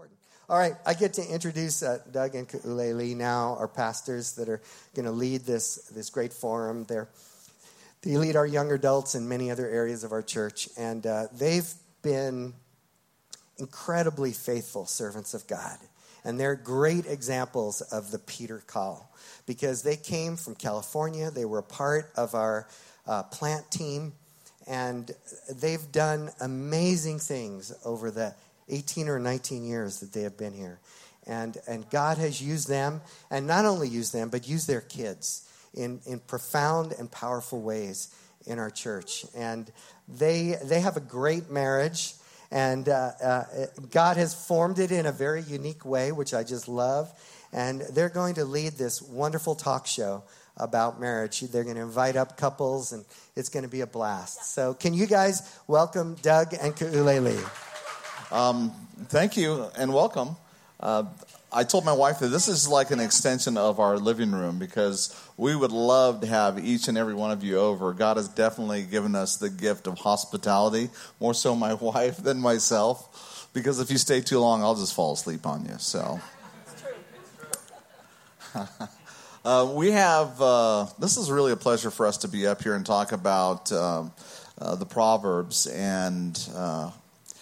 important. All right, I get to introduce uh, Doug and Lee now, our pastors that are going to lead this, this great forum. They're, they lead our young adults in many other areas of our church, and uh, they've been incredibly faithful servants of God. And they're great examples of the Peter call because they came from California. They were a part of our uh, plant team, and they've done amazing things over the 18 or 19 years that they have been here. And, and God has used them, and not only used them, but used their kids in, in profound and powerful ways in our church. And they, they have a great marriage, and uh, uh, God has formed it in a very unique way, which I just love. And they're going to lead this wonderful talk show about marriage. They're going to invite up couples, and it's going to be a blast. So, can you guys welcome Doug and Ku'uleli? Um, thank you and welcome. Uh, I told my wife that this is like an extension of our living room because we would love to have each and every one of you over. God has definitely given us the gift of hospitality, more so my wife than myself, because if you stay too long, I'll just fall asleep on you. So. uh, we have, uh, this is really a pleasure for us to be up here and talk about um, uh, the Proverbs and uh,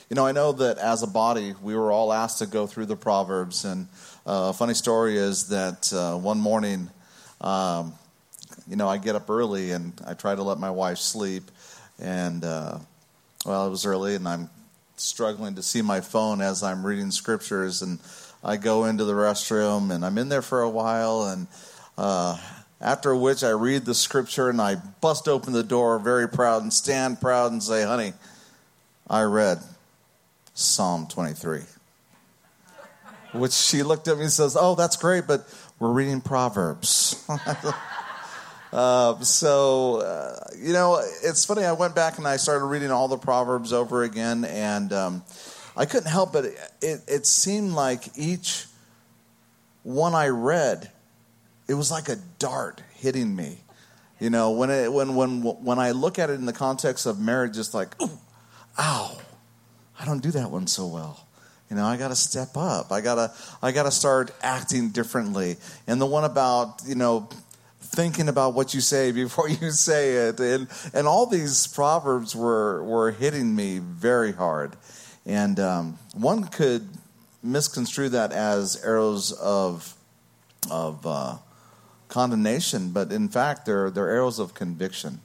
you know, I know that as a body, we were all asked to go through the Proverbs. And uh, a funny story is that uh, one morning, um, you know, I get up early and I try to let my wife sleep. And, uh, well, it was early and I'm struggling to see my phone as I'm reading scriptures. And I go into the restroom and I'm in there for a while. And, uh, after which I read the scripture and I bust open the door very proud and stand proud and say, honey, I read Psalm 23. Which she looked at me and says, Oh, that's great, but we're reading Proverbs. uh, so, uh, you know, it's funny. I went back and I started reading all the Proverbs over again, and um, I couldn't help but it, it, it seemed like each one I read, it was like a dart hitting me. You know, when it, when when when I look at it in the context of marriage, it's like, ooh, ow, I don't do that one so well. You know, I got to step up. I got to I got to start acting differently. And the one about, you know, thinking about what you say before you say it and and all these proverbs were were hitting me very hard. And um, one could misconstrue that as arrows of of uh, condemnation, but in fact, they're they're arrows of conviction.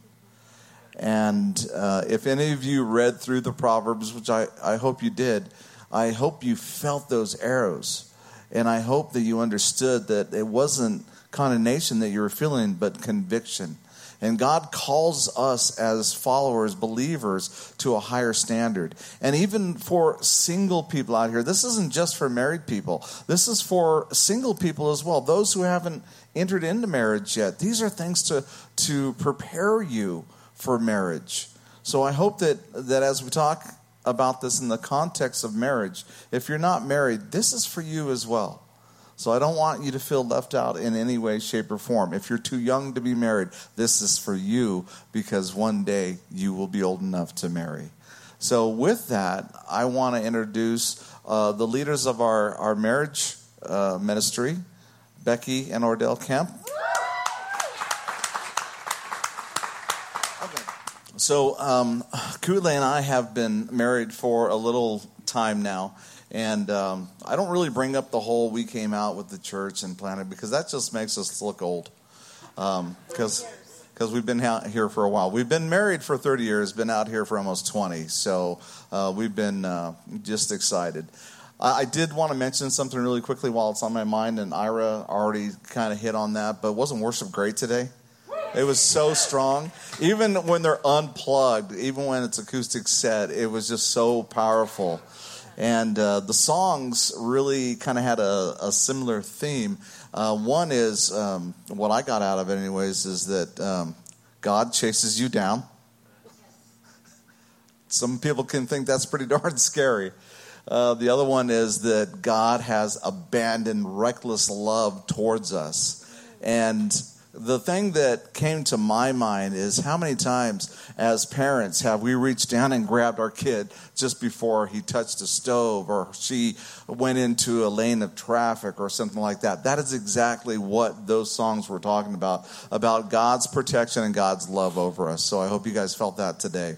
And uh, if any of you read through the Proverbs, which I, I hope you did, I hope you felt those arrows. And I hope that you understood that it wasn't condemnation that you were feeling, but conviction. And God calls us as followers, believers, to a higher standard. And even for single people out here, this isn't just for married people, this is for single people as well, those who haven't entered into marriage yet. These are things to, to prepare you for marriage. So I hope that, that as we talk about this in the context of marriage, if you're not married, this is for you as well. So I don't want you to feel left out in any way, shape, or form. If you're too young to be married, this is for you because one day you will be old enough to marry. So, with that, I want to introduce uh, the leaders of our, our marriage uh, ministry, Becky and Ordell Kemp. So, um, and I have been married for a little time now. And um, I don't really bring up the whole we came out with the church and planted because that just makes us look old. Because um, because we've been out here for a while. We've been married for 30 years, been out here for almost 20. So uh, we've been uh, just excited. I, I did want to mention something really quickly while it's on my mind, and Ira already kind of hit on that. But wasn't worship great today? It was so strong. Even when they're unplugged, even when it's acoustic set, it was just so powerful. And uh, the songs really kind of had a, a, similar theme. Uh, one is um, what I got out of it, anyways, is that um, God chases you down. Some people can think that's pretty darn scary. Uh, the other one is that God has abandoned reckless love towards us. And the thing that came to my mind is how many times as parents have we reached down and grabbed our kid just before he touched a stove or she went into a lane of traffic or something like that. That is exactly what those songs were talking about about god's protection and god's love over us. So i hope you guys felt that today.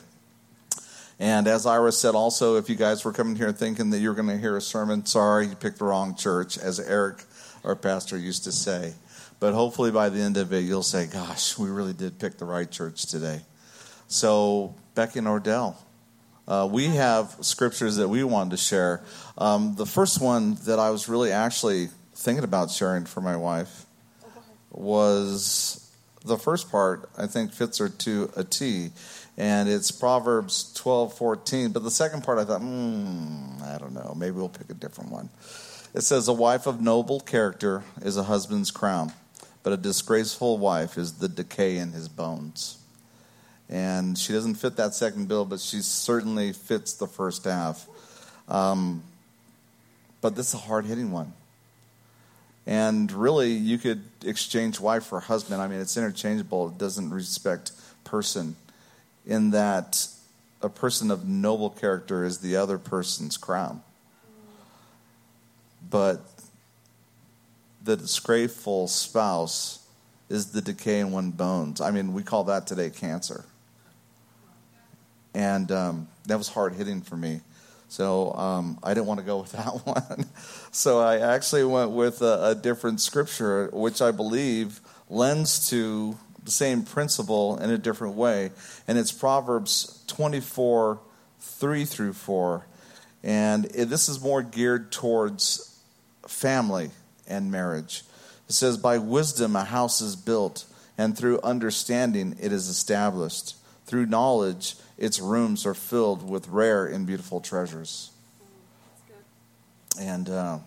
And as Ira said, also, if you guys were coming here thinking that you're going to hear a sermon, sorry, you picked the wrong church, as Eric, our pastor, used to say. But hopefully by the end of it, you'll say, gosh, we really did pick the right church today. So, Becky and Ordell, uh, we have scriptures that we wanted to share. Um, the first one that I was really actually thinking about sharing for my wife was the first part, I think, fits her to a T. And it's Proverbs 12, 14. But the second part, I thought, hmm, I don't know. Maybe we'll pick a different one. It says, A wife of noble character is a husband's crown but a disgraceful wife is the decay in his bones. And she doesn't fit that second bill, but she certainly fits the first half. Um, but this is a hard hitting one. And really, you could exchange wife for husband. I mean, it's interchangeable, it doesn't respect person, in that a person of noble character is the other person's crown. But the disgraceful spouse is the decay in one's bones. I mean, we call that today cancer. And um, that was hard hitting for me. So um, I didn't want to go with that one. so I actually went with a, a, different scripture, which I believe lends to the same principle in a different way. And it's Proverbs 24 3 through 4. And it, this is more geared towards family and marriage. It says, By wisdom a house is built, and through understanding it is established. Through knowledge its rooms are filled with rare and beautiful treasures. And, uh,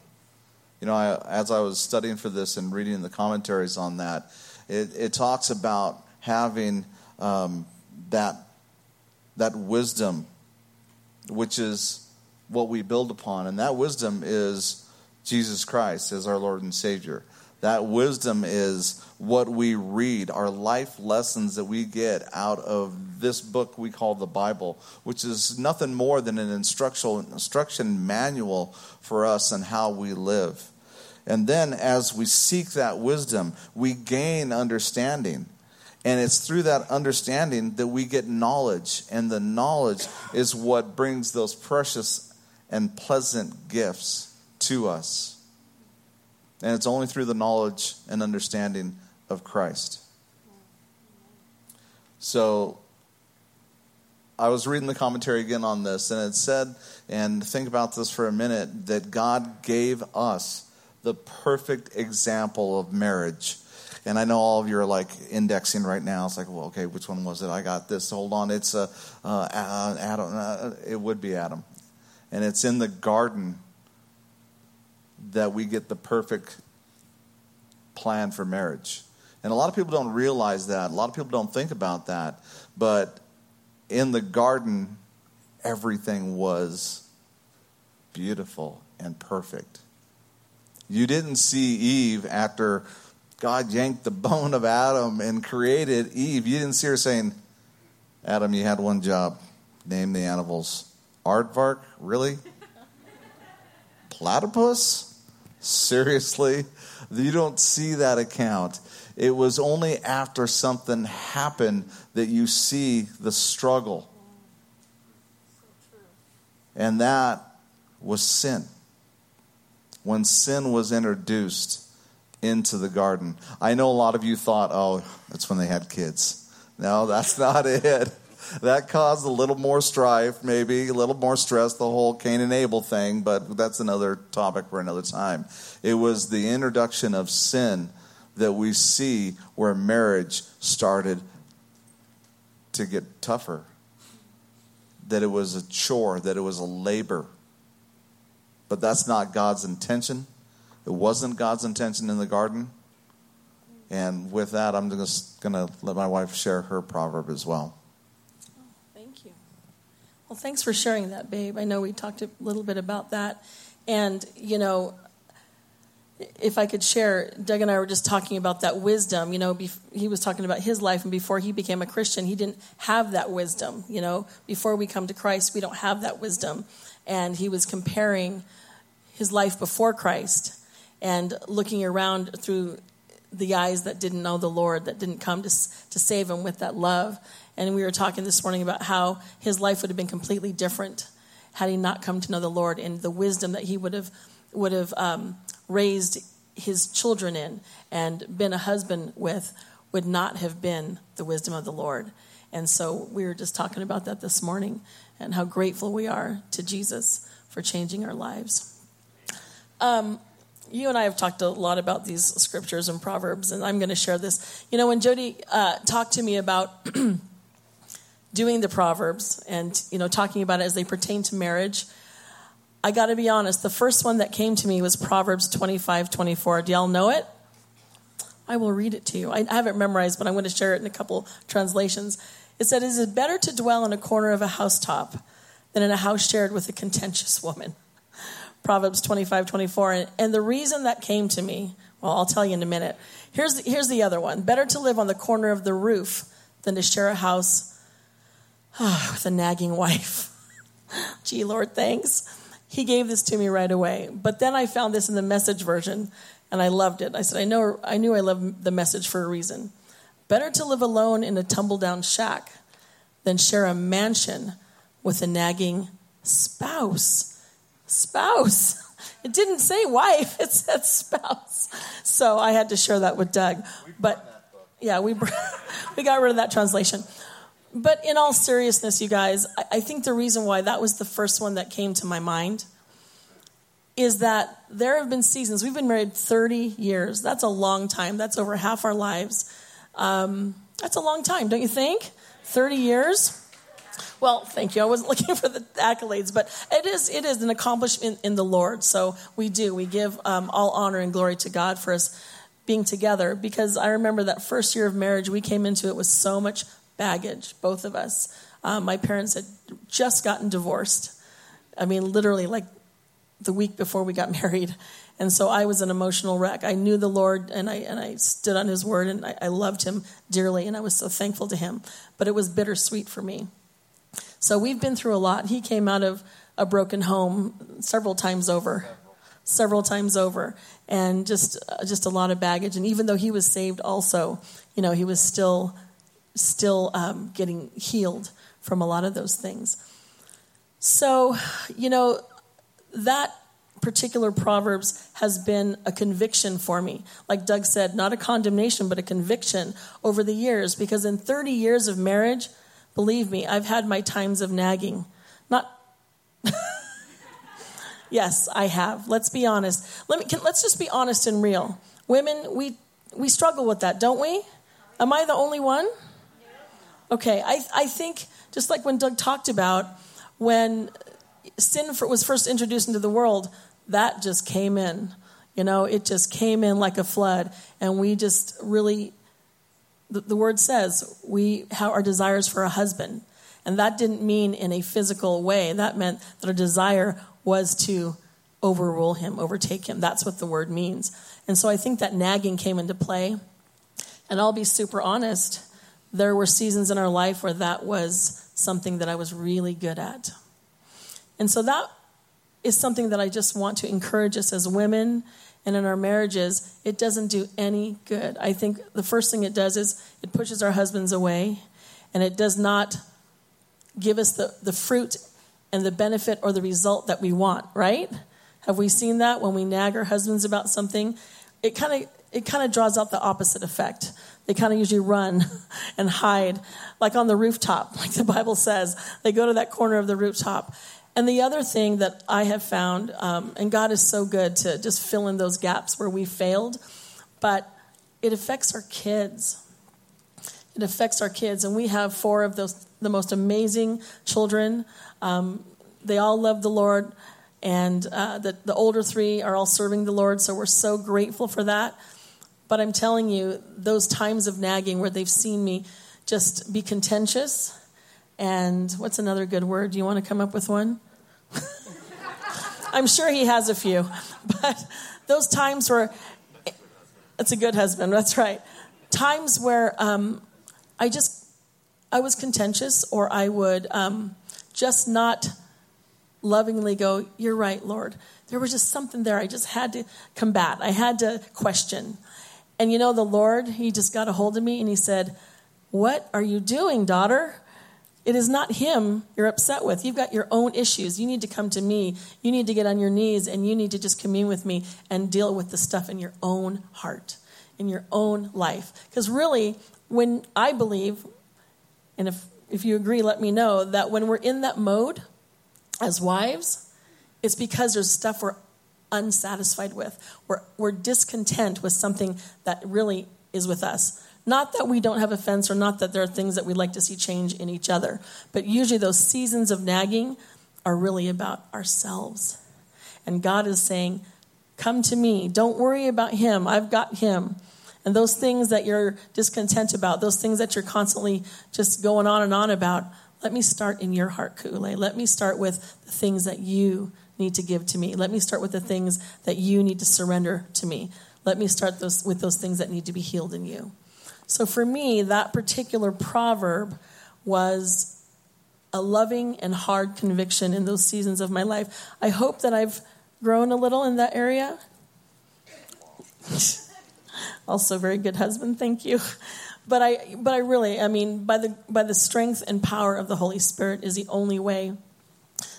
you know, I, as I was studying for this and reading the commentaries on that, it, it talks about having um, that, that wisdom, which is what we build upon. And that wisdom is Jesus Christ as our Lord and Savior. That wisdom is what we read, our life lessons that we get out of this book we call the Bible, which is nothing more than an instructional instruction manual for us and how we live. And then as we seek that wisdom, we gain understanding. And it's through that understanding that we get knowledge. And the knowledge is what brings those precious and pleasant gifts to us. And it's only through the knowledge and understanding of Christ. So I was reading the commentary again on this, and it said, and think about this for a minute, that God gave us the perfect example of marriage. And I know all of you are like indexing right now. It's like, well, okay, which one was it? I got this. Hold on, it's uh, uh, Adam. Uh, it would be Adam, and it's in the garden that we get the perfect plan for marriage. And a lot of people don't realize that. A lot of people don't think about that. But in the garden, everything was beautiful and perfect. You didn't see Eve after God yanked the bone of Adam and created Eve. You didn't see her saying, Adam, you had one job name the animals. Aardvark? Really? Platypus? Seriously? You don't see that account. It was only after something happened that you see the struggle. And that was sin. When sin was introduced into the garden. I know a lot of you thought, oh, that's when they had kids. No, that's not it that caused a little more strife, maybe a little more stress, the whole Cain and Abel thing, but that's another topic for another time. It was the introduction of sin that we see where marriage started to get tougher, that it was a chore, that it was a labor. But that's not God's intention. It wasn't God's intention in the garden. And with that, I'm just going to let my wife share her proverb as well. Well, thanks for sharing that, babe. I know we talked a little bit about that. And, you know, if I could share, Doug and I were just talking about that wisdom. You know, he was talking about his life, and before he became a Christian, he didn't have that wisdom. You know, before we come to Christ, we don't have that wisdom. And he was comparing his life before Christ and looking around through the eyes that didn't know the Lord, that didn't come to, to save him with that love. And we were talking this morning about how his life would have been completely different had he not come to know the Lord and the wisdom that he would have would have um, raised his children in and been a husband with would not have been the wisdom of the Lord. And so we were just talking about that this morning and how grateful we are to Jesus for changing our lives. Um, you and I have talked a lot about these scriptures and proverbs, and I'm going to share this. You know, when Jody uh, talked to me about doing the proverbs and you know talking about it as they pertain to marriage, I got to be honest. The first one that came to me was Proverbs 25, 24. Do y'all know it? I will read it to you. I haven't memorized, but I'm going to share it in a couple translations. It said, "Is it better to dwell in a corner of a housetop than in a house shared with a contentious woman?" Proverbs 25, 24. And, and the reason that came to me, well, I'll tell you in a minute. Here's the, here's the other one Better to live on the corner of the roof than to share a house oh, with a nagging wife. Gee, Lord, thanks. He gave this to me right away. But then I found this in the message version and I loved it. I said, I know I knew I loved the message for a reason. Better to live alone in a tumble down shack than share a mansion with a nagging spouse spouse. It didn't say wife, it said spouse. So I had to share that with Doug. But yeah, we, we got rid of that translation. But in all seriousness, you guys, I think the reason why that was the first one that came to my mind is that there have been seasons. We've been married 30 years. That's a long time. That's over half our lives. Um, that's a long time, don't you think? 30 years. Well, thank you. I wasn't looking for the accolades, but it is it is an accomplishment in the Lord. So we do we give um, all honor and glory to God for us being together. Because I remember that first year of marriage, we came into it with so much baggage, both of us. Um, my parents had just gotten divorced. I mean, literally like the week before we got married. And so I was an emotional wreck. I knew the Lord and I, and I stood on his word and I, I loved him dearly and I was so thankful to him. But it was bittersweet for me. So we've been through a lot. He came out of a broken home several times over, several times over, and just uh, just a lot of baggage. And even though he was saved, also, you know, he was still still um, getting healed from a lot of those things. So, you know, that particular Proverbs has been a conviction for me. Like Doug said, not a condemnation, but a conviction over the years. Because in 30 years of marriage, Believe me, I've had my times of nagging. Not. yes, I have. Let's be honest. Let me. Can, let's just be honest and real. Women, we we struggle with that, don't we? Am I the only one? Okay, I I think just like when Doug talked about when sin was first introduced into the world, that just came in. You know, it just came in like a flood, and we just really the, the word says we have our desires for a husband. And that didn't mean in a physical way. That meant that our desire was to overrule him, overtake him. That's what the word means. And so I think that nagging came into play. And I'll be super honest, there were seasons in our life where that was something that I was really good at. And so that is something that I just want to encourage us as women and in our marriages, it doesn't do any good. I think the first thing it does is it pushes our husbands away, and it does not give us the, the fruit and the benefit or the result that we want, right? Have we seen that when we nag our husbands about something? It kind of it kind of draws out the opposite effect. They kind of usually run and hide, like on the rooftop, like the Bible says. They go to that corner of the rooftop and the other thing that I have found, um, and God is so good to just fill in those gaps where we failed, but it affects our kids. It affects our kids, and we have four of those, the most amazing children. Um, they all love the Lord, and uh, the, the older three are all serving the Lord, so we're so grateful for that. But I'm telling you, those times of nagging where they've seen me just be contentious, and what's another good word? Do you want to come up with one? I'm sure he has a few. But those times where it's a good husband, that's right. Times where um, I just, I was contentious or I would um, just not lovingly go, You're right, Lord. There was just something there I just had to combat. I had to question. And you know, the Lord, He just got a hold of me and He said, What are you doing, daughter? It is not him you're upset with. You've got your own issues. You need to come to me. You need to get on your knees and you need to just commune with me and deal with the stuff in your own heart, in your own life. Because really, when I believe, and if, if you agree, let me know, that when we're in that mode as wives, it's because there's stuff we're unsatisfied with. We're, we're discontent with something that really is with us. Not that we don't have offense or not that there are things that we'd like to see change in each other, but usually those seasons of nagging are really about ourselves. And God is saying, Come to me. Don't worry about him. I've got him. And those things that you're discontent about, those things that you're constantly just going on and on about, let me start in your heart, Kule. Let me start with the things that you need to give to me. Let me start with the things that you need to surrender to me. Let me start those, with those things that need to be healed in you. So for me, that particular proverb was a loving and hard conviction in those seasons of my life. I hope that I've grown a little in that area. also very good husband, thank you. But I but I really, I mean, by the by the strength and power of the Holy Spirit is the only way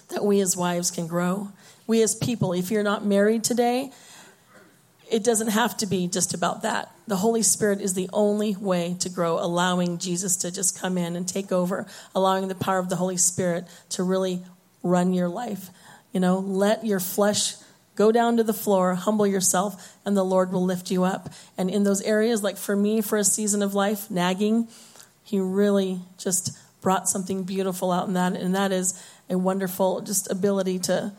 that we as wives can grow. We as people, if you're not married today, it doesn't have to be just about that. The Holy Spirit is the only way to grow, allowing Jesus to just come in and take over, allowing the power of the Holy Spirit to really run your life. You know, let your flesh go down to the floor, humble yourself, and the Lord will lift you up. And in those areas, like for me, for a season of life, nagging, He really just brought something beautiful out in that. And that is a wonderful just ability to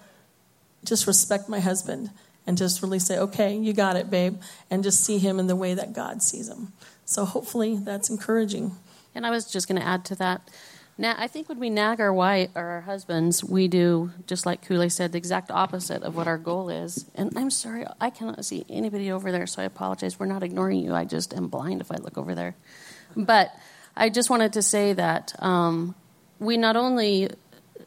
just respect my husband and just really say, okay, you got it, babe, and just see him in the way that God sees him. So hopefully that's encouraging. And I was just going to add to that. Now, I think when we nag our wife or our husbands, we do just like Kule said, the exact opposite of what our goal is. And I'm sorry, I cannot see anybody over there, so I apologize. We're not ignoring you. I just am blind if I look over there. But I just wanted to say that um, we not only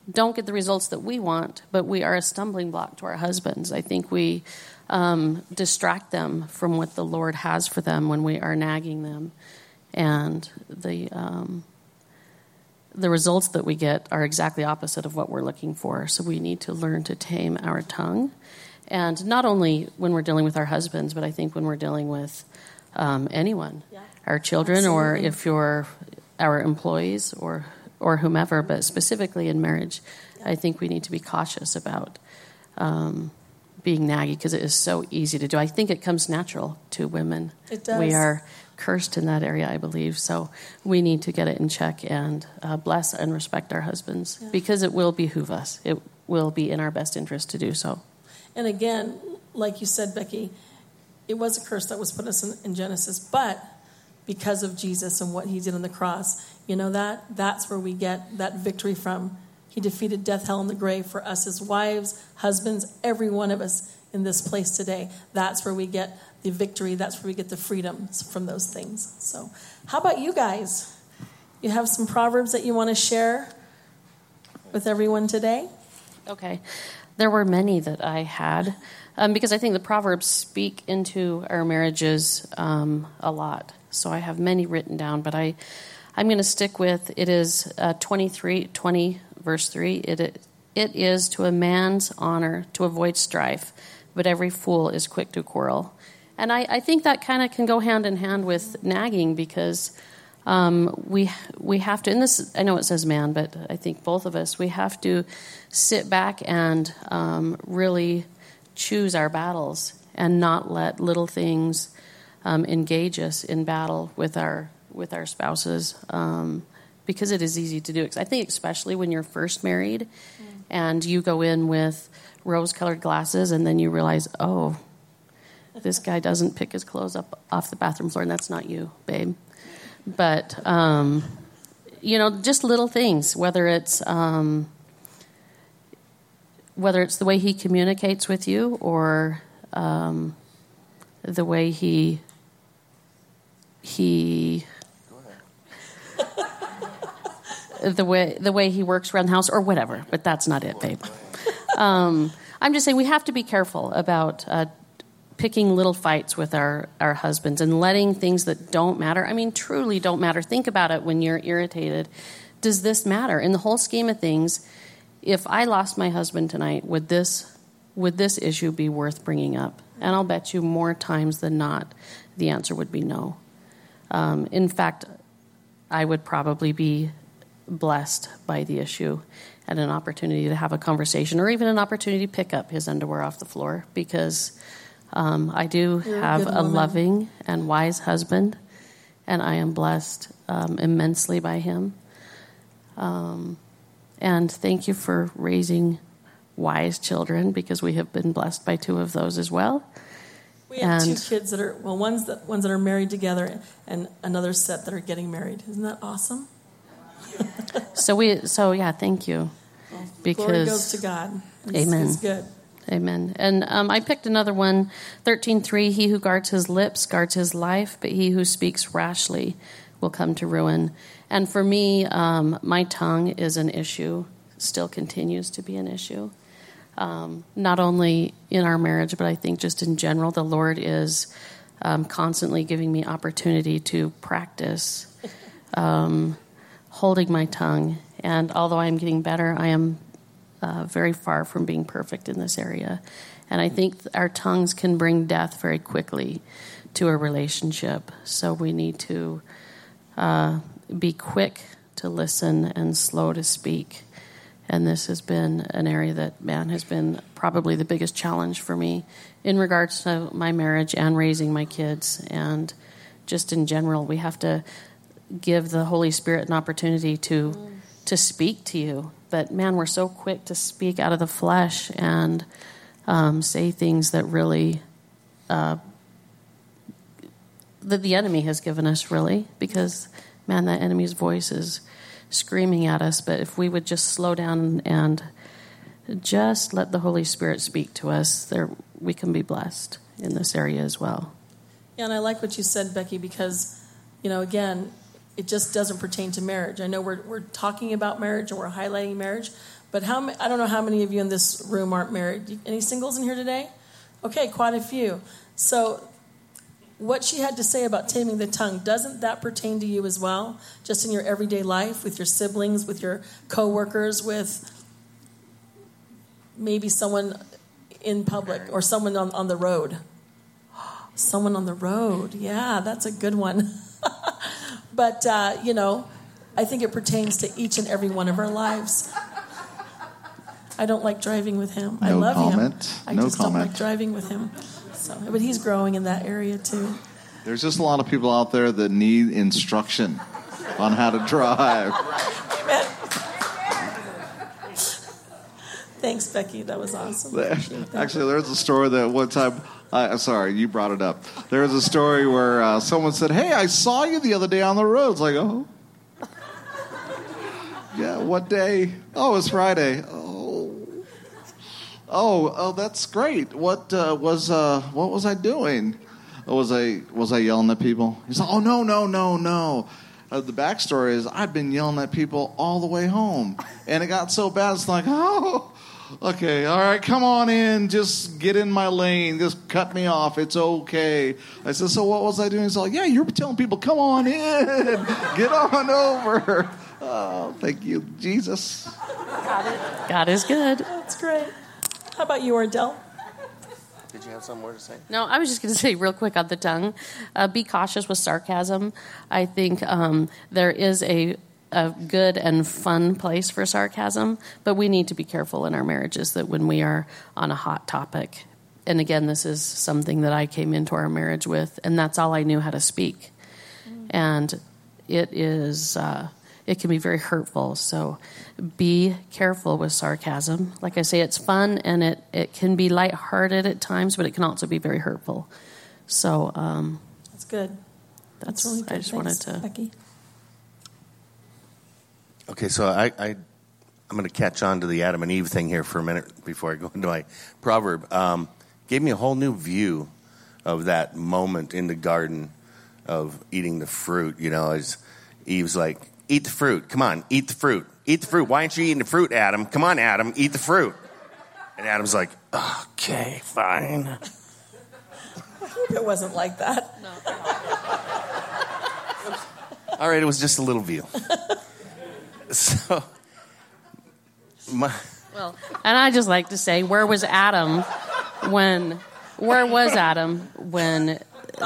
don't get the results that we want, but we are a stumbling block to our husbands. I think we um, distract them from what the Lord has for them when we are nagging them, and the um, the results that we get are exactly opposite of what we're looking for. So we need to learn to tame our tongue, and not only when we're dealing with our husbands, but I think when we're dealing with um, anyone, yeah. our children, Absolutely. or if you're our employees or or whomever, but specifically in marriage, I think we need to be cautious about um, being naggy because it is so easy to do. I think it comes natural to women. It does. We are cursed in that area, I believe. So we need to get it in check and uh, bless and respect our husbands yeah. because it will behoove us. It will be in our best interest to do so. And again, like you said, Becky, it was a curse that was put us in, in Genesis, but because of Jesus and what he did on the cross. You know that? That's where we get that victory from. He defeated death, hell, and the grave for us as wives, husbands, every one of us in this place today. That's where we get the victory. That's where we get the freedoms from those things. So, how about you guys? You have some proverbs that you want to share with everyone today? Okay. There were many that I had um, because I think the proverbs speak into our marriages um, a lot. So I have many written down, but I, I'm going to stick with it is uh, 23, 20, verse 3. It, it is to a man's honor to avoid strife, but every fool is quick to quarrel. And I, I think that kind of can go hand in hand with nagging because um, we we have to. And this, I know it says man, but I think both of us we have to sit back and um, really choose our battles and not let little things um, engage us in battle with our with our spouses um, because it is easy to do. I think especially when you're first married mm. and you go in with rose-colored glasses and then you realize, oh, this guy doesn't pick his clothes up off the bathroom floor, and that's not you, babe. But um, you know, just little things, whether it's um, whether it's the way he communicates with you or um, the way he he the way the way he works around the house or whatever. But that's not it, babe. Um, I'm just saying we have to be careful about uh, picking little fights with our, our husbands and letting things that don't matter. I mean, truly don't matter. Think about it when you're irritated. Does this matter in the whole scheme of things? If I lost my husband tonight, would this would this issue be worth bringing up? And I'll bet you more times than not, the answer would be no. Um, in fact, I would probably be blessed by the issue and an opportunity to have a conversation or even an opportunity to pick up his underwear off the floor because um, I do You're have good a, loving and wise husband, and I am blessed um, immensely by him. Um, and thank you for raising wise children because we have been blessed by two of those as well. We have And- two kids that are well, ones that ones that are married together, and another set that are getting married. Isn't that awesome? So we, so yeah, thank you. Glory goes Because to God. It's, Amen. It's good. Amen. And um, I picked another one, one, thirteen three. He who guards his lips guards his life, but he who speaks rashly will come to ruin. And for me, um, my tongue is an issue, still continues to be an issue. Um, not only in our marriage, but I think just in general, the Lord is um, constantly giving me opportunity to practice um, holding my tongue. And although I'm getting better, I am uh, very far from being perfect in this area. And I think our tongues can bring death very quickly to a relationship. So we need to uh, be quick to listen and slow to speak. And this has been an area that, man, has been probably the biggest challenge for me in regards to my marriage and raising my kids. And just in general, we have to give the Holy Spirit an opportunity to to speak to you. But man, we're so quick to speak out of the flesh and um, say things that really uh, that the enemy has given us, really, because man, that enemy's voice is screaming at us. But if we would just slow down and just let the Holy Spirit speak to us, there we can be blessed in this area as well. Yeah, and I like what you said, Becky, because, you know, again, it just doesn't pertain to marriage. I know we're, we're talking about marriage and we're highlighting marriage, but how I don't know how many of you in this room aren't married. Any singles in here today? Okay, quite a few. So, what she had to say about taming the tongue, doesn't that pertain to you as well? Just in your everyday life, with your siblings, with your coworkers, with maybe someone in public or someone on, on the road? Someone on the road. Yeah, that's a good one. but, uh, you know, I think it pertains to each and every one of our lives. I don't like driving with him. No I No love comment. him. I No just don't like driving with him. So, but he's growing in that area too. There's just a lot of people out there that need instruction on how to drive. Amen. Thanks, Becky. That was awesome. Actually, there's a story that one time. I sorry, you brought it up. There was a story where uh, someone said, "Hey, I saw you the other day on the road." It's like, oh, yeah. What day? Oh, it's Friday. Oh, oh, oh, that's great. What uh, was uh, what was I doing? Was I was I yelling at people? He's like, "Oh no, no, no, no." Uh, the backstory is I've been yelling at people all the way home, and it got so bad. It's like, oh, okay, all right, come on in, just get in my lane, just cut me off. It's okay. I said, so what was I doing? He's like, yeah, you're telling people, come on in, get on over. Oh, thank you, Jesus. God is good. That's great. How about you, Ardell? Did you have some more to say? No, I was just going to say real quick on the tongue uh, be cautious with sarcasm. I think um, there is a, a good and fun place for sarcasm, but we need to be careful in our marriages that when we are on a hot topic, and again, this is something that I came into our marriage with, and that's all I knew how to speak. And it is. Uh, it can be very hurtful. So be careful with sarcasm. Like I say, it's fun and it, it can be lighthearted at times, but it can also be very hurtful. So um, That's good. that's, That's really good. I just Thanks, wanted to. Becky. Okay, so I, I I'm going to catch on to the Adam and Eve thing here for a minute before I go into my proverb. Um, gave me a whole new view of that moment in the garden of eating the fruit. You know, as Eve's like, "Eat the fruit. Come on, eat the fruit. Eat the fruit. Why aren't you eating the fruit, Adam? Come on, Adam, eat the fruit." And Adam's like, "Okay, fine." I hope it wasn't like that. No. All right, it was just a little view. so, my, Well, and I just like to say, where was Adam when? Where was Adam when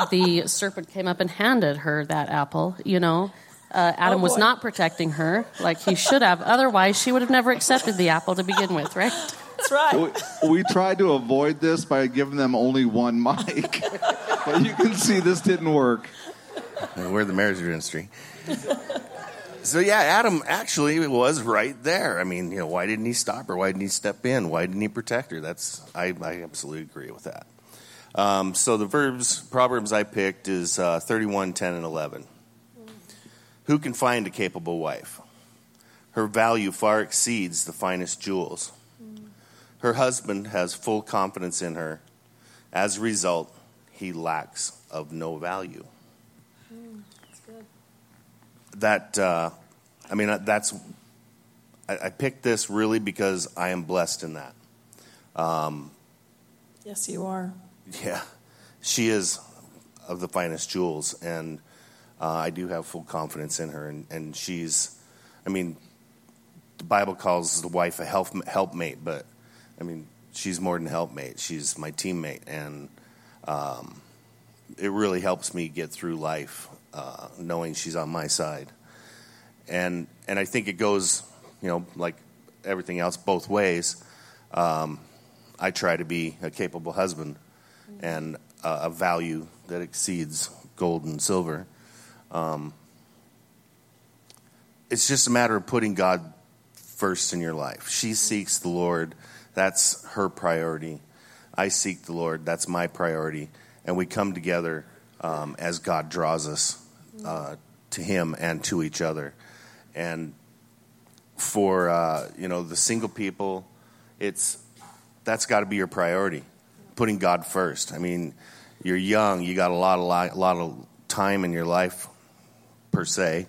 the serpent came up and handed her that apple? You know, uh, Adam Oh, was not protecting her like he should have. Otherwise, she would have never accepted the apple to begin with, right? That's right. We, we tried to avoid this by giving them only one mic, but you can see this didn't work. we're the marriage ministry. So yeah, Adam actually was right there. I mean, you know, why didn't he stop her? Why didn't he step in? Why didn't he protect her? That's I, I absolutely agree with that. Um, so the verbs proverbs I picked is uh, 31, 10, and 11. Who can find a capable wife? Her value far exceeds the finest jewels. Her husband has full confidence in her. As a result, he lacks of no value that uh, I mean uh, that's I, I picked this really because I am blessed in that. Yes, you are. Yeah, she is of the finest jewels, and uh, I do have full confidence in her. And, and she's, I mean, the Bible calls the wife a help, helpmate, but I mean, she's more than helpmate. She's my teammate, and um, it really helps me get through life uh, knowing she's on my side. And and I think it goes, you know, like everything else, both ways. Um, I try to be a capable husband and uh, a value that exceeds gold and silver. Um, it's just a matter of putting God first in your life. She seeks the Lord, that's her priority. I seek the Lord, that's my priority. And we come together um, as God draws us uh, to Him and to each other. And for uh, you know the single people, it's that's got to be your priority, putting God first. I mean, you're young, you got a lot, lot, a lot of time in your life, per se,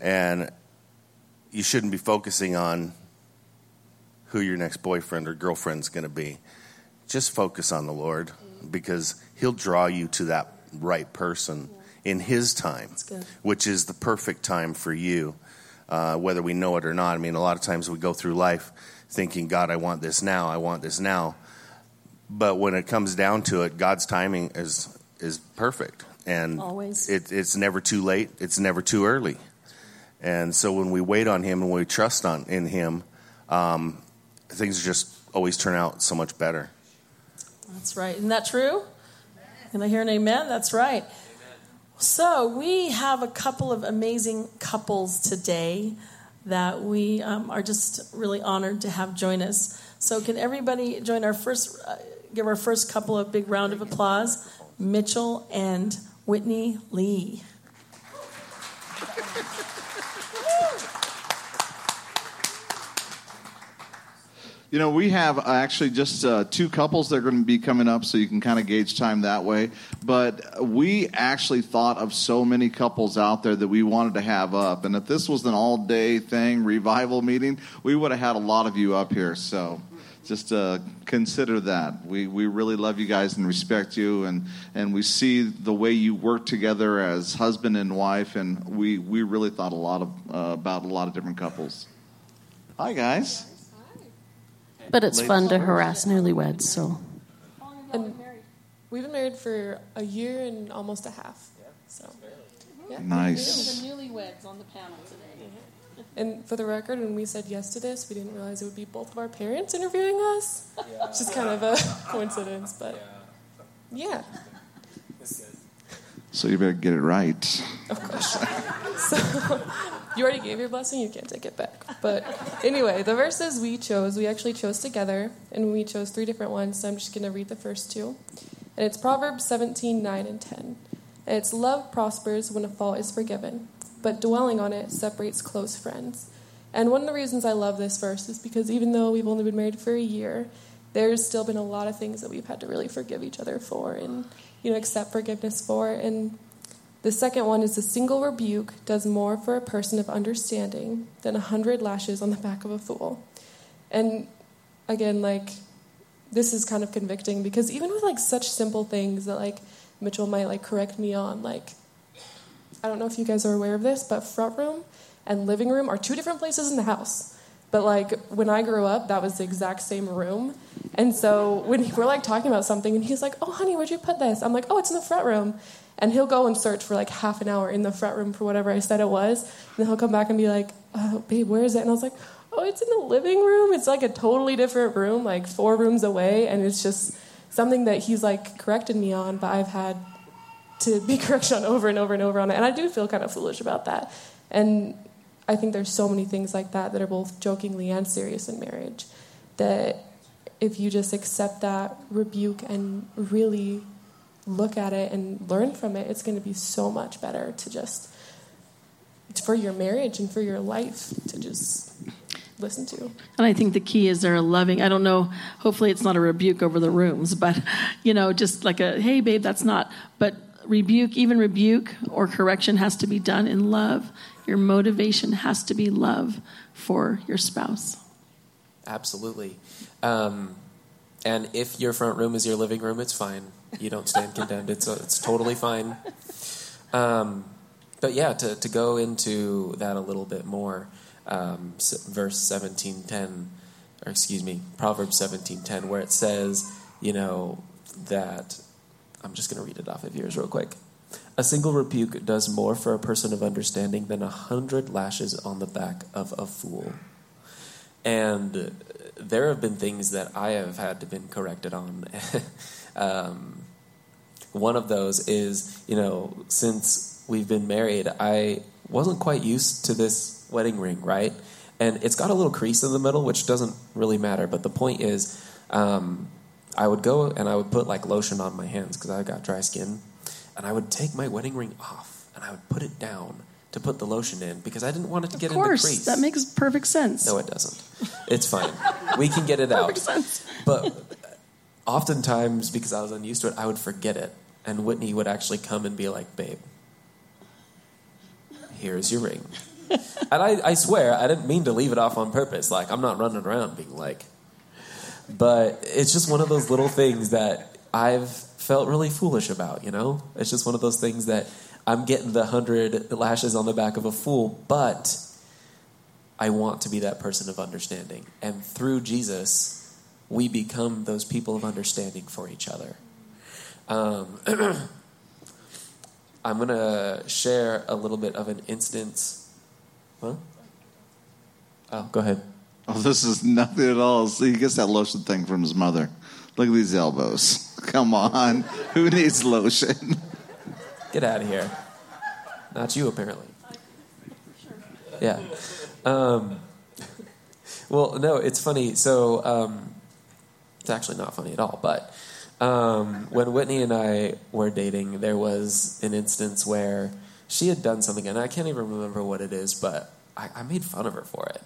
and you shouldn't be focusing on who your next boyfriend or girlfriend's going to be. Just focus on the Lord because He'll draw you to that right person in His time, which is the perfect time for you, uh, whether we know it or not. I mean, a lot of times we go through life thinking, God, I want this now, I want this now. But when it comes down to it, God's timing is is perfect, and Always. It, it's never too late. It's never too early. And so when we wait on Him and we trust on in Him, um, things just always turn out so much better. That's right. Isn't that true? Can I hear an amen? That's right. Amen. So, we have a couple of amazing couples today that we um, are just really honored to have join us. So, can everybody join our first, uh, give our first couple a big round of applause? Mitchell and Whitney Lee. You know, we have uh, actually just uh, two couples that are going to be coming up, so you can kind of gauge time that way. But we actually thought of so many couples out there that we wanted to have up. And if this was an all day thing, revival meeting, we would have had a lot of you up here. So just uh, consider that. We, we really love you guys and respect you. And, and we see the way you work together as husband and wife. And we, we really thought a lot of, uh, about a lot of different couples. Hi, guys. But it's fun to harass newlyweds, so. And we've been married for a year and almost a half. So, yeah. Nice. newlyweds on the panel today. Mm-hmm. And for the record, when we said yes to this, we didn't realize it would be both of our parents interviewing us. It's just kind of a coincidence, but yeah. So you better get it right. Of course. so you already gave your blessing, you can't take it back. But anyway, the verses we chose, we actually chose together, and we chose three different ones. So I'm just going to read the first two. And it's Proverbs 17, 9, and 10. And it's love prospers when a fault is forgiven, but dwelling on it separates close friends. And one of the reasons I love this verse is because even though we've only been married for a year, there's still been a lot of things that we've had to really forgive each other for and you know accept forgiveness for. And the second one is a single rebuke does more for a person of understanding than a hundred lashes on the back of a fool. And again, like this is kind of convicting because even with like such simple things that like Mitchell might like correct me on, like I don't know if you guys are aware of this, but front room and living room are two different places in the house. But like when I grew up, that was the exact same room. And so when we're like talking about something and he's like, "Oh, honey, where'd you put this?" I'm like, "Oh, it's in the front room." And he'll go and search for like half an hour in the front room for whatever I said it was. And then he'll come back and be like, oh, babe, where is it? And I was like, oh, it's in the living room. It's like a totally different room, like four rooms away. And it's just something that he's like corrected me on, but I've had to be corrected on over and over and over on it. And I do feel kind of foolish about that. And I think there's so many things like that that are both jokingly and serious in marriage that if you just accept that rebuke and really look at it and learn from it, it's going to be so much better to just for your marriage and for your life to just listen to. And I think the key is they're loving. I don't know. Hopefully, it's not a rebuke over the rooms, but you know, just like a hey, babe, that's not. But rebuke, even rebuke or correction, has to be done in love. Your motivation has to be love for your spouse. Absolutely. Um, and if your front room is your living room, it's fine. You don't stand condemned. It's it's totally fine. Um, but yeah, to, to go into that a little bit more, um, verse seventeen ten, or excuse me, Proverbs seventeen ten, where it says, you know, that I'm just going to read it off of yours real quick. A single rebuke does more for a person of understanding than a hundred lashes on the back of a fool. And there have been things that I have had to been corrected on. um, one of those is, you know, since we've been married, I wasn't quite used to this wedding ring, right? And it's got a little crease in the middle, which doesn't really matter. But the point is, um, I would go and I would put like lotion on my hands because I got dry skin, and I would take my wedding ring off and I would put it down to put the lotion in because I didn't want it to of get course, in the crease. That makes perfect sense. No, it doesn't. It's fine. we can get it out. Perfect sense. But uh, oftentimes, because I was unused to it, I would forget it. And Whitney would actually come and be like, babe, here's your ring. and I, I swear, I didn't mean to leave it off on purpose. Like, I'm not running around being like, but it's just one of those little things that I've felt really foolish about, you know? It's just one of those things that I'm getting the hundred lashes on the back of a fool, but I want to be that person of understanding. And through Jesus, we become those people of understanding for each other. Um, I'm going to share a little bit of an instance. Huh? Oh, go ahead. Oh, this is nothing at all. See, he gets that lotion thing from his mother. Look at these elbows. Come on. Who needs lotion? Get out of here. Not you, apparently. Yeah. Um, well, no, it's funny. So, um, it's actually not funny at all. But um, when Whitney and I were dating, there was an instance where she had done something, and I can't even remember what it is, but I, I made fun of her for it.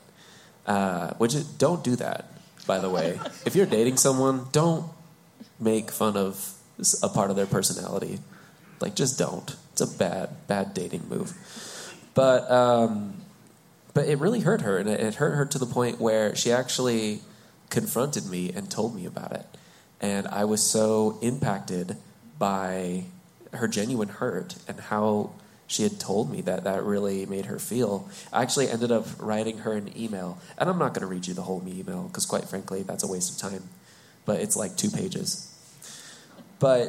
Uh, which is, don't do that, by the way. if you're dating someone, don't make fun of a part of their personality. Like, just don't. It's a bad, bad dating move. But, um, but it really hurt her, and it, it hurt her to the point where she actually confronted me and told me about it. And I was so impacted by her genuine hurt and how she had told me that that really made her feel. I actually ended up writing her an email, and I'm not going to read you the whole email because, quite frankly, that's a waste of time. But it's like two pages. But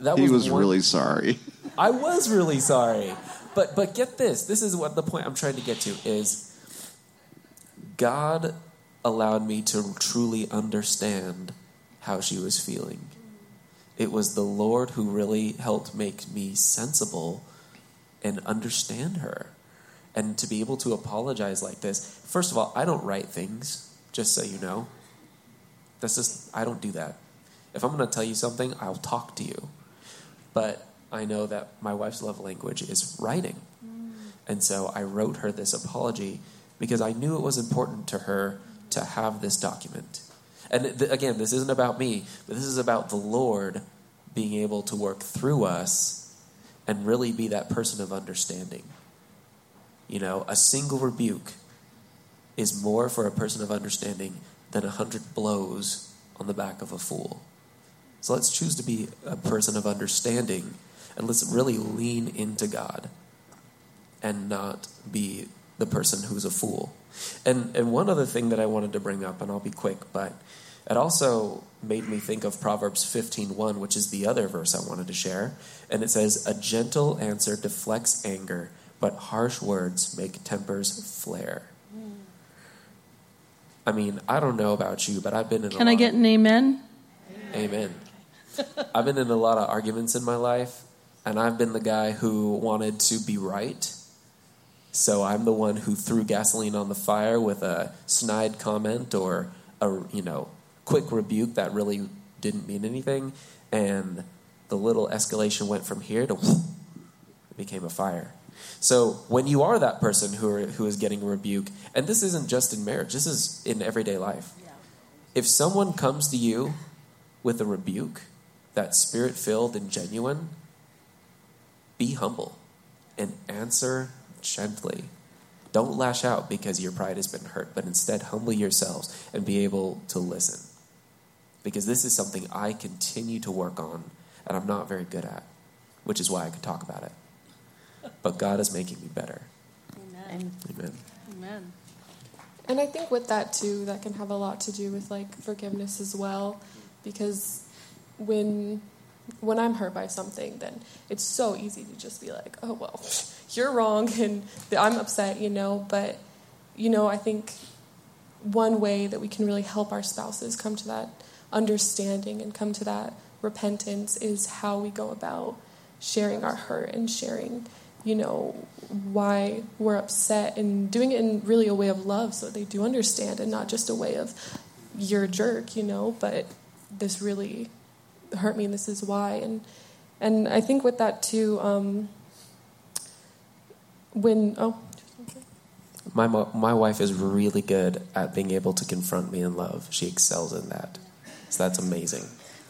that He was was one- really sorry. I was really sorry. But but get this. This is what the point I'm trying to get to is God allowed me to truly understand how she was feeling. It was the Lord who really helped make me sensible and understand her. And to be able to apologize like this. First of all, I don't write things, just so you know. That's just I don't do that. If I'm going to tell you something, I'll talk to you. But I know that my wife's love language is writing. Mm. And so I wrote her this apology because I knew it was important to her to have this document. And th- again, this isn't about me, but this is about the Lord being able to work through us and really be that person of understanding. You know, a single rebuke is more for a person of understanding than a hundred blows on the back of a fool. So let's choose to be a person of understanding and let's really lean into God and not be the person who's a fool. And and one other thing that I wanted to bring up, and I'll be quick, but it also made me think of Proverbs 15:1, which is the other verse I wanted to share. And it says, "A gentle answer deflects anger, but harsh words make tempers flare." I mean, I don't know about you, but I've been in. Can a I lot get an amen? Amen. I've been in a lot of arguments in my life, and I've been the guy who wanted to be right. So I'm the one who threw gasoline on the fire with a snide comment or a you know quick rebuke that really didn't mean anything, and the little escalation went from here to it became a fire. So when you are that person who are, who is getting a rebuke, and this isn't just in marriage, this is in everyday life. If someone comes to you with a rebuke that's spirit filled and genuine, be humble and answer gently. Don't lash out because your pride has been hurt, but instead humble yourselves and be able to listen. Because this is something I continue to work on and I'm not very good at, which is why I could talk about it. But God is making me better. Amen. Amen. Amen. And I think with that too, that can have a lot to do with like forgiveness as well, because when when I'm hurt by something, then it's so easy to just be like, oh well, you're wrong, and I'm upset, you know. But you know, I think one way that we can really help our spouses come to that understanding and come to that repentance is how we go about sharing our hurt and sharing you know, why we're upset and doing it in really a way of love so they do understand and not just a way of you're a jerk, you know, but this really hurt me and this is why. And and I think with that too, um, when oh My, my wife is really good at being able to confront me in love. She excels in that. So that's amazing.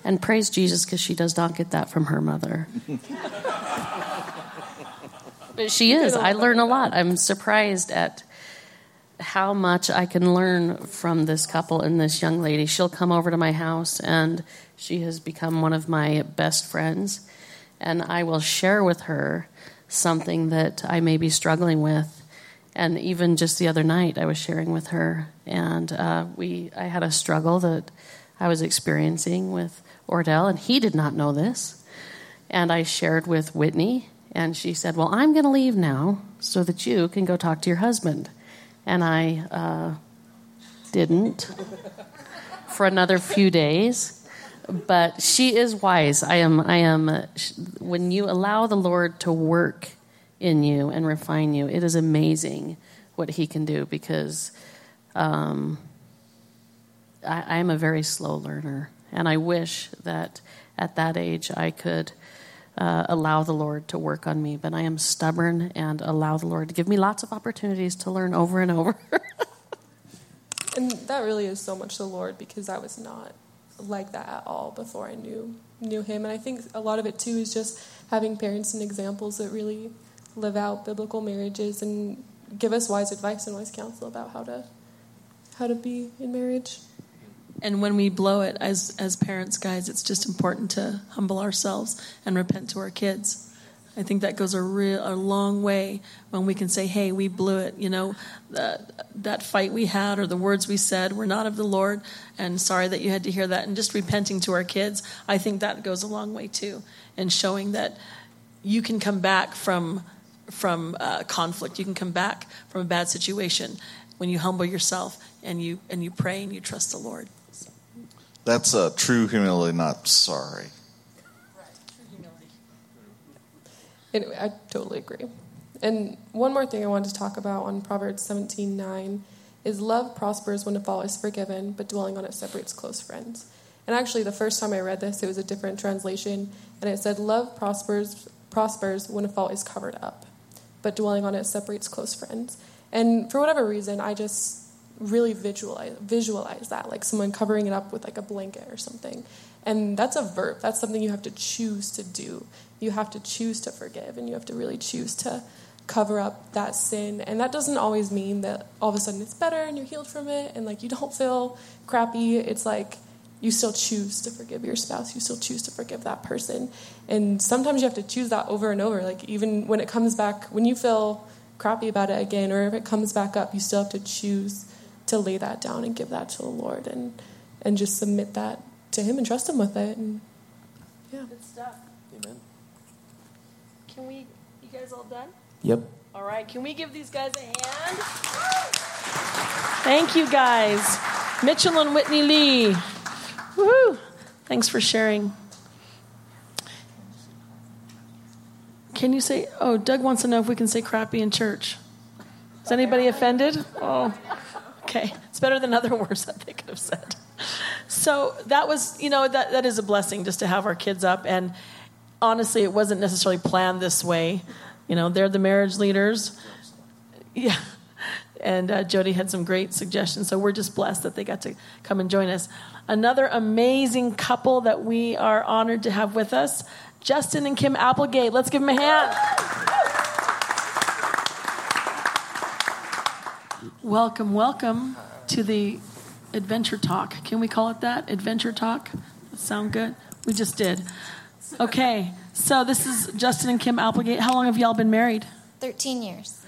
And praise Jesus because she does not get that from her mother. but she is. I learn a lot. I'm surprised at how much I can learn from this couple and this young lady. She'll come over to my house and she has become one of my best friends. And I will share with her something that I may be struggling with. And even just the other night, I was sharing with her, and uh, we I had a struggle that I was experiencing with Ordell, and he did not know this. And I shared with Whitney, and she said, Well, I'm going to leave now so that you can go talk to your husband. And I uh, didn't for another few days. But she is wise. I am. I am. When you allow the Lord to work in you and refine you, it is amazing what He can do. Because um, I, I'm a very slow learner, and I wish that at that age I could uh, allow the Lord to work on me. But I am stubborn and allow the Lord to give me lots of opportunities to learn over and over. And that really is so much the Lord because I was not like that at all before I knew knew Him. And I think a lot of it too is just having parents and examples that really live out biblical marriages and give us wise advice and wise counsel about how to how to be in marriage. And when we blow it as as parents, guys, it's just important to humble ourselves and repent to our kids. I think that goes a real a long way when we can say, "Hey, we blew it." You know, that that fight we had or the words we said were not of the Lord, and sorry that you had to hear that. And just repenting to our kids, I think that goes a long way too, and showing that you can come back from from uh, conflict. You can come back from a bad situation when you humble yourself and you and you pray and you trust the Lord. That's a true humility, not sorry. Right, true humility. Anyway, I totally agree. And one more thing I wanted to talk about on Proverbs 17:9 is love prospers when a fault is forgiven, but dwelling on it separates close friends. And actually, the first time I read this, it was a different translation, and it said, "Love prospers prospers when a fault is covered up, but dwelling on it separates close friends." And for whatever reason, I just really visualize visualize that, like someone covering it up with like a blanket or something. And that's a verb. That's something you have to choose to do. You have to choose to forgive, and you have to really choose to cover up that sin. And that doesn't always mean that all of a sudden it's better and you're healed from it and like you don't feel crappy. It's like you still choose to forgive your spouse. You still choose to forgive that person. And sometimes you have to choose that over and over. Like even when it comes back, when you feel crappy about it again, or if it comes back up, you still have to choose to lay that down and give that to the Lord and and just submit that to Him and trust Him with it. And yeah. Good stuff. Amen. Can we, you guys all done? Yep. All right, can we give these guys a hand? Thank you, guys. Mitchell and Whitney Lee. Woohoo! Thanks for sharing. Can you say, oh, Doug wants to know if we can say crappy in church. Is anybody offended? Oh, okay. It's better than other words that they could have said. So that was, you know, that, that is a blessing just to have our kids up. And honestly, it wasn't necessarily planned this way. You know, they're the marriage leaders. Yeah. And uh, Jody had some great suggestions. So we're just blessed that they got to come and join us. Another amazing couple that we are honored to have with us Justin and Kim Applegate. Let's give them a hand. Welcome, welcome to the Adventure Talk. Can we call it that? Adventure Talk? Sound good? We just did. Okay, so this is Justin and Kim Applegate. How long have y'all been married? 13 years.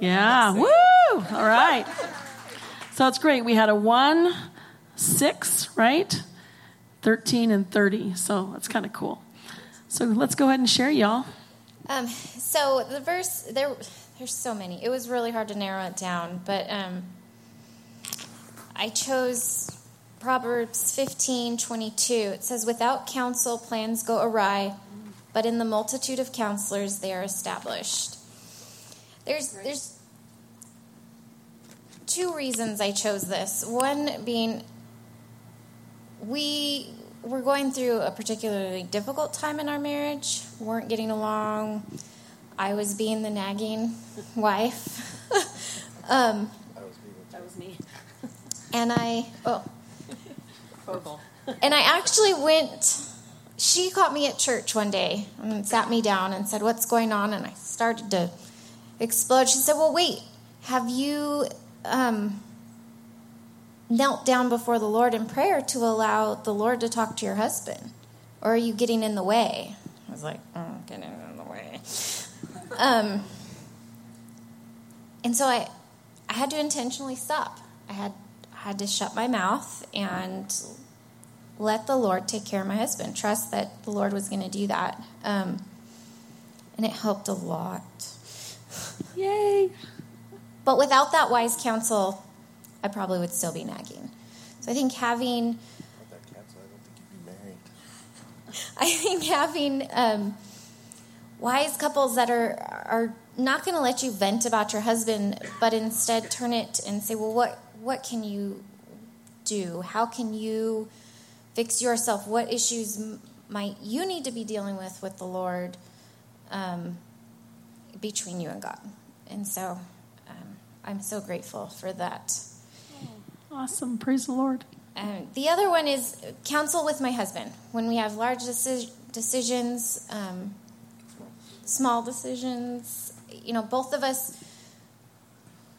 Yeah, woo! All right. So it's great. We had a one, six, right? 13 and 30. So that's kind of cool. So let's go ahead and share, y'all. Um, so the verse there, there's so many. It was really hard to narrow it down, but um, I chose Proverbs 15, 22. It says, "Without counsel, plans go awry, but in the multitude of counselors, they are established." There's there's two reasons I chose this. One being we were going through a particularly difficult time in our marriage. We weren't getting along. I was being the nagging wife. um, That was me. and I oh and I actually went she caught me at church one day and sat me down and said, What's going on? And I started to explode. She said, Well, wait, have you um, knelt down before the Lord in prayer to allow the Lord to talk to your husband? Or are you getting in the way? I was like, oh, getting in the way. Um, and so I, I had to intentionally stop. I had, had to shut my mouth and let the Lord take care of my husband. Trust that the Lord was going to do that. Um, and it helped a lot. Yay! But without that wise counsel, I probably would still be nagging. So I think having, I think having um, wise couples that are are not going to let you vent about your husband, but instead turn it and say, well, what what can you do? How can you fix yourself? What issues might you need to be dealing with with the Lord um, between you and God? And so um, I'm so grateful for that. Awesome. Praise the Lord. Um, the other one is counsel with my husband. When we have large deci- decisions, um, small decisions, you know, both of us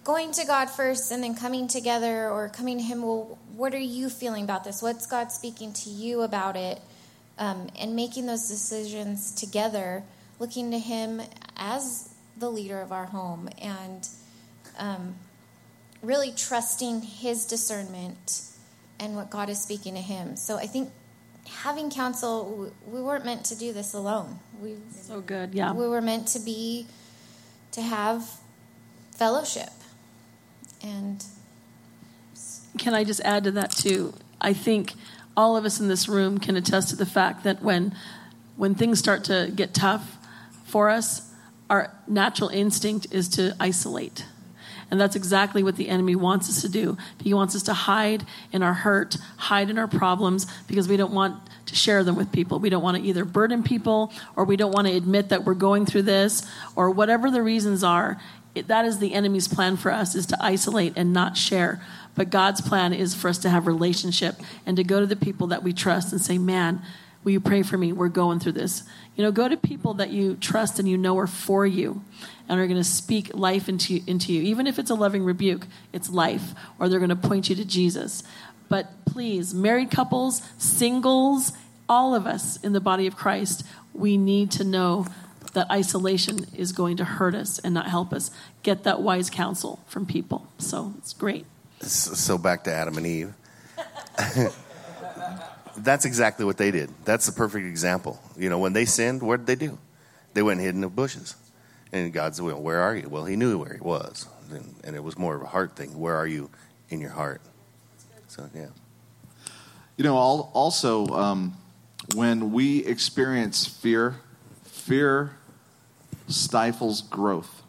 going to God first and then coming together or coming to Him, well, what are you feeling about this? What's God speaking to you about it? Um, and making those decisions together, looking to Him as the leader of our home and um, really trusting His discernment and what God is speaking to Him. So I think having counsel, w- we weren't meant to do this alone. We So good. Yeah. we were meant to be to have fellowship and Can I just add to that too? I think all of us in this room can attest to the fact that when when things start to get tough for us, our natural instinct is to isolate. And that's exactly what the enemy wants us to do. He wants us to hide in our hurt, hide in our problems, because we don't want to share them with people. We don't want to either burden people or we don't want to admit that we're going through this or whatever the reasons are. it, that is the enemy's plan for us is to isolate and not share. But God's plan is for us to have relationship and to go to the people that we trust and say, "Man, will you pray for me? We're going through this." You know, go to people that you trust and you know are for you and are going to speak life into into you. Even if it's a loving rebuke, it's life or they're going to point you to Jesus. But please, married couples, singles, all of us in the body of Christ, we need to know that isolation is going to hurt us and not help us. Get that wise counsel from people. So it's great. So back to Adam and Eve. That's exactly what they did. That's the perfect example. You know, when they sinned, what did they do? They went and hid in the bushes. And God said, Well, where are you? Well, he knew where he was. And, and it was more of a heart thing. Where are you in your heart? So, yeah. You know, also, um, when we experience fear, fear stifles growth.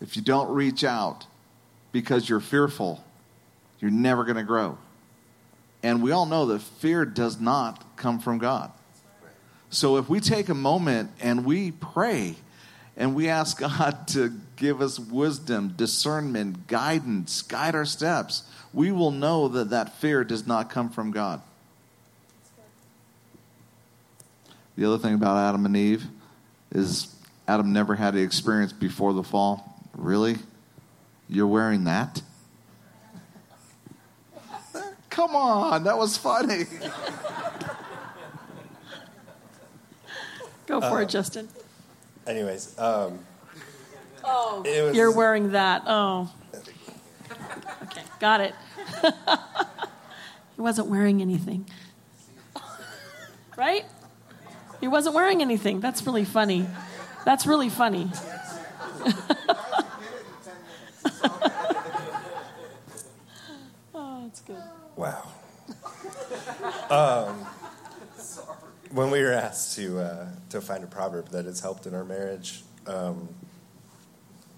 If you don't reach out because you're fearful, you're never going to grow. And we all know that fear does not come from God. So if we take a moment and we pray and we ask God to give us wisdom, discernment, guidance, guide our steps, we will know that that fear does not come from God. The other thing about Adam and Eve is Adam never had the experience before the fall. Really? You're wearing that? Come on, that was funny. Go for uh, it, Justin. Anyways, um, oh, was, you're wearing that. Oh, okay, got it. he wasn't wearing anything, right? He wasn't wearing anything. That's really funny. That's really funny. oh, that's good. Wow. Um, when we were asked to uh, to find a proverb that has helped in our marriage, um,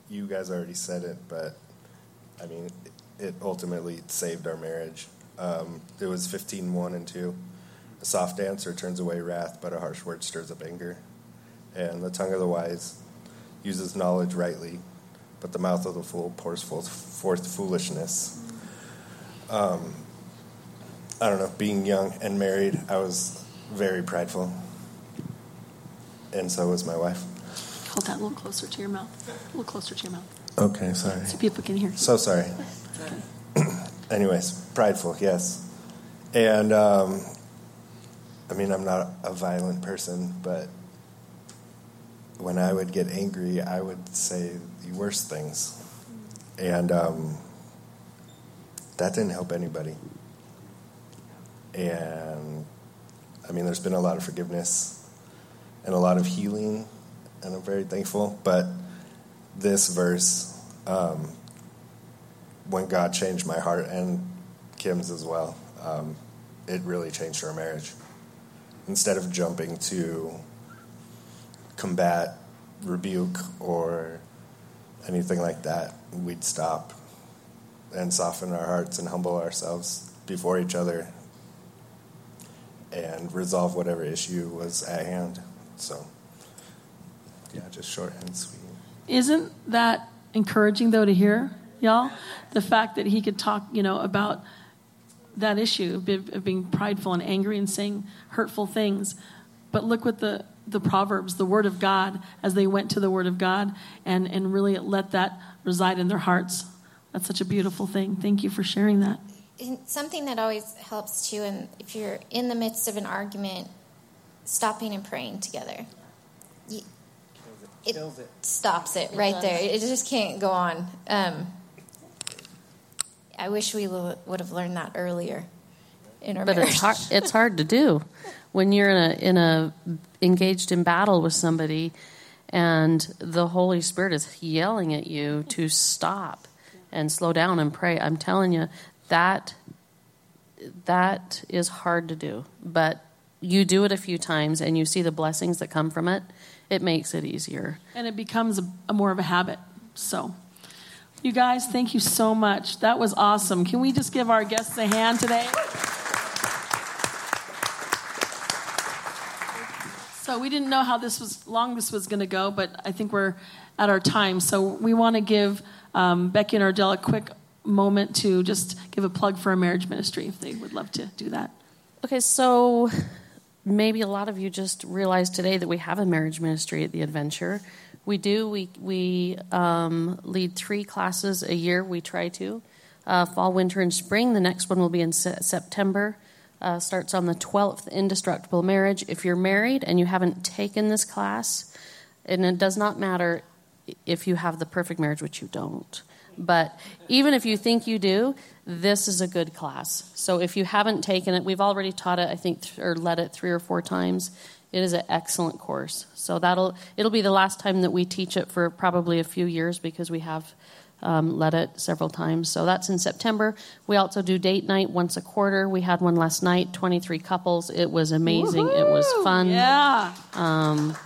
you guys already said it, but I mean, it ultimately saved our marriage. Um, it was 15, 1 and 2. A soft answer turns away wrath, but a harsh word stirs up anger. And the tongue of the wise uses knowledge rightly, but the mouth of the fool pours forth foolishness. Um, I don't know, being young and married, I was very prideful. And so was my wife. Hold that a little closer to your mouth. A little closer to your mouth. Okay, sorry. So people can hear. So sorry. Okay. Anyways, prideful, yes. And um, I mean, I'm not a violent person, but when I would get angry, I would say the worst things. And um, that didn't help anybody. And I mean, there's been a lot of forgiveness and a lot of healing, and I'm very thankful. But this verse, um, when God changed my heart and Kim's as well, um, it really changed our marriage instead of jumping to combat, rebuke, or anything like that, we'd stop and soften our hearts and humble ourselves before each other and resolve whatever issue was at hand. So, yeah, just short and sweet. Isn't that encouraging, though, to hear, y'all? The fact that he could talk, you know, about that issue of being prideful and angry and saying hurtful things. But look what the, the Proverbs, the Word of God, as they went to the Word of God and, and really let that reside in their hearts. That's such a beautiful thing. Thank you for sharing that. And something that always helps too, and if you're in the midst of an argument, stopping and praying together. You, it, it, stops it right there. It just can't go on. Um, I wish we would have learned that earlier in our but marriage. it's hard. It's hard to do when you're in a in a engaged in battle with somebody, and the Holy Spirit is yelling at you to stop and slow down and pray. I'm telling you that that is hard to do, but you do it a few times and you see the blessings that come from it. It makes it easier, and it becomes a, a more of a habit. So. You guys, thank you so much. That was awesome. Can we just give our guests a hand today? So we didn't know how this was long this was going to go, but I think we're at our time. So we want to give um, Becky and Ordell a quick moment to just give a plug for our marriage ministry if they would love to do that. Okay, so maybe a lot of you just realized today that we have a marriage ministry at the Adventure. We do. We we um, lead three classes a year. We try to uh, fall, winter, and spring. The next one will be in se- September. Uh, starts on the twelfth. Indestructible marriage. If you're married and you haven't taken this class, and it does not matter if you have the perfect marriage, which you don't. But even if you think you do, this is a good class. So if you haven't taken it, we've already taught it, I think, th- or led it three or four times. It is an excellent course. So that'll it'll be the last time that we teach it for probably a few years because we have um, led it several times. So that's in September. We also do date night once a quarter. We had one last night, 23 couples. It was amazing. It was fun. Yeah. Um,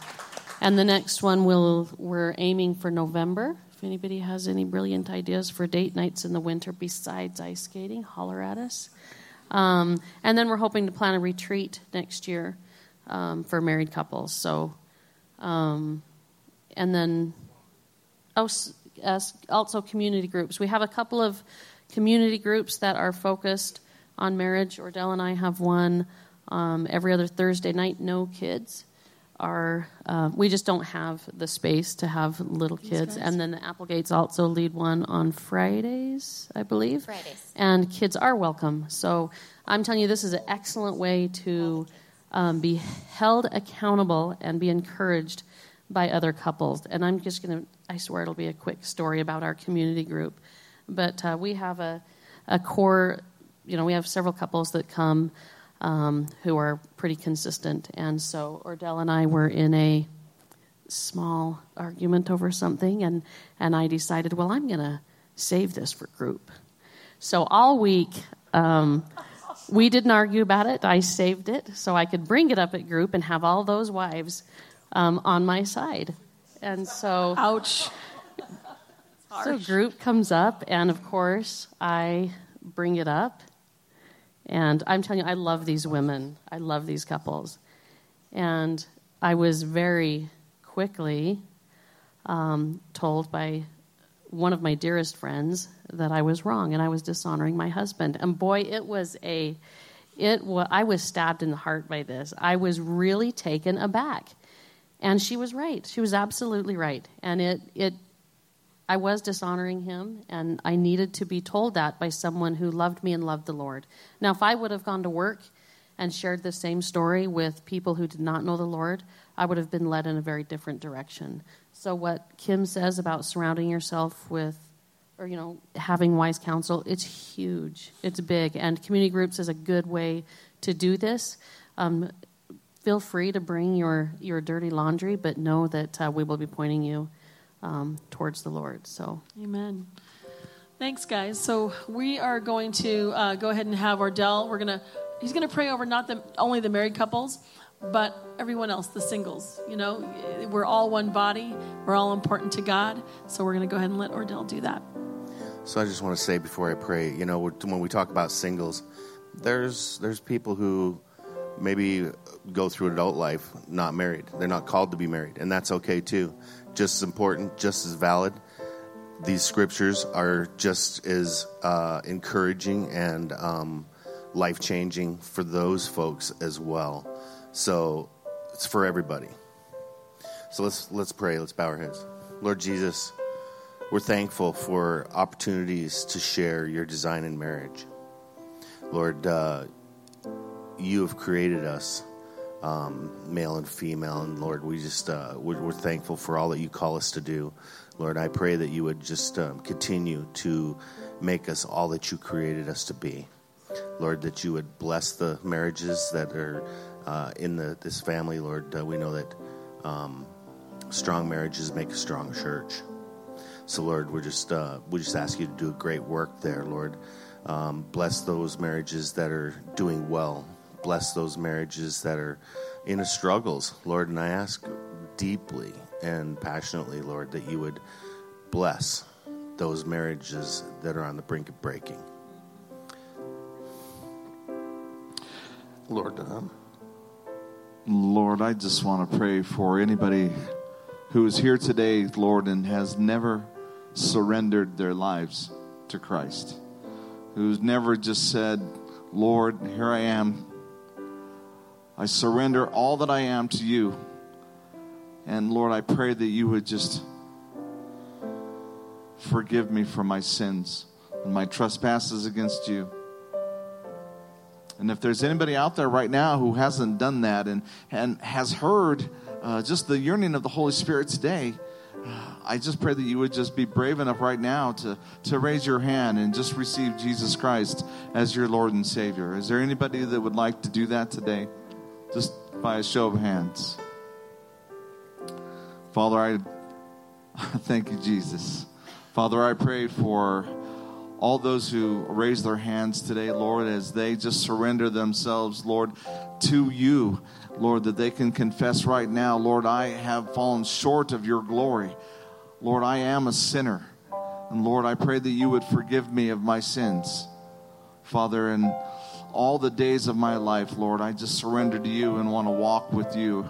and the next one we'll, we're aiming for November. If anybody has any brilliant ideas for date nights in the winter besides ice skating, holler at us. Um, and then we're hoping to plan a retreat next year um, for married couples. So, um, and then oh, also community groups. We have a couple of community groups that are focused on marriage. Ordell and I have one um, every other Thursday night. No kids are uh, we just don't have the space to have little kids. And then the Applegates also lead one on Fridays, I believe. Fridays. And kids are welcome. So I'm telling you, this is an excellent way to um, be held accountable and be encouraged by other couples. And I'm just going to, I swear it'll be a quick story about our community group. But uh, we have a, a core, you know, we have several couples that come um, who are pretty consistent. And so Ordell and I were in a small argument over something, and, and I decided, well, I'm going to save this for group. So all week, um, we didn't argue about it. I saved it so I could bring it up at group and have all those wives um, on my side. And so, Ouch. so group comes up, and of course, I bring it up. And I'm telling you, I love these women. I love these couples. And I was very quickly um, told by one of my dearest friends that I was wrong and I was dishonoring my husband. And boy, it was a, it wa- I was stabbed in the heart by this. I was really taken aback. And she was right. She was absolutely right. And it, it, I was dishonoring him, and I needed to be told that by someone who loved me and loved the Lord. Now, if I would have gone to work and shared the same story with people who did not know the Lord, I would have been led in a very different direction. So, what Kim says about surrounding yourself with, or, you know, having wise counsel, it's huge. It's big. And community groups is a good way to do this. Um, feel free to bring your, your dirty laundry, but know that uh, we will be pointing you um, towards the Lord. So, Amen. Thanks, guys. So we are going to uh, go ahead and have Ordell. We're gonna. He's gonna pray over not the, only the married couples, but everyone else, the singles. You know, we're all one body. We're all important to God. So we're gonna go ahead and let Ordell do that. So I just want to say before I pray, you know, when we talk about singles, there's there's people who maybe go through adult life not married. They're not called to be married, and that's okay too. Just as important, just as valid. These scriptures are just as uh, encouraging and um, life changing for those folks as well. So it's for everybody. So let's let's pray. Let's bow our heads. Lord Jesus, we're thankful for opportunities to share your design in marriage. Lord, uh, you have created us, um, male and female, and Lord, we just uh, we're, we're, thankful for all that you call us to do. Lord, I pray that you would just um, continue to make us all that you created us to be. Lord, that you would bless the marriages that are uh, in the, this family. Lord, uh, we know that um, strong marriages make a strong church. So, Lord, we're just uh, we just ask you to do a great work there, Lord. Um, bless those marriages that are doing well. Bless those marriages that are in a struggles, Lord. And I ask deeply and passionately, Lord, that you would bless those marriages that are on the brink of breaking. Lord, um, Lord, I just want to pray for anybody who is here today, Lord, and has never surrendered their lives to Christ, who's never just said, Lord, here I am. I surrender all that I am to you. And Lord, I pray that you would just forgive me for my sins and my trespasses against you. And if there's anybody out there right now who hasn't done that and, and has heard uh, just the yearning of the Holy Spirit today, uh, I just pray that you would just be brave enough right now to, to raise your hand and just receive Jesus Christ as your Lord and Savior. Is there anybody that would like to do that today? Just by a show of hands. Father, I thank you, Jesus. Father, I pray for all those who raise their hands today, Lord, as they just surrender themselves, Lord, to you, Lord, that they can confess right now, Lord, I have fallen short of your glory. Lord, I am a sinner. And Lord, I pray that you would forgive me of my sins. Father, and all the days of my life, Lord, I just surrender to you and want to walk with you.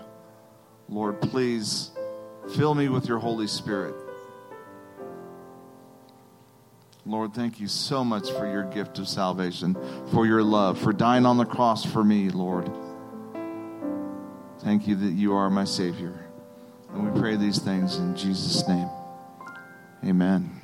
Lord, please fill me with your Holy Spirit. Lord, thank you so much for your gift of salvation, for your love, for dying on the cross for me, Lord. Thank you that you are my Savior. And we pray these things in Jesus' name. Amen.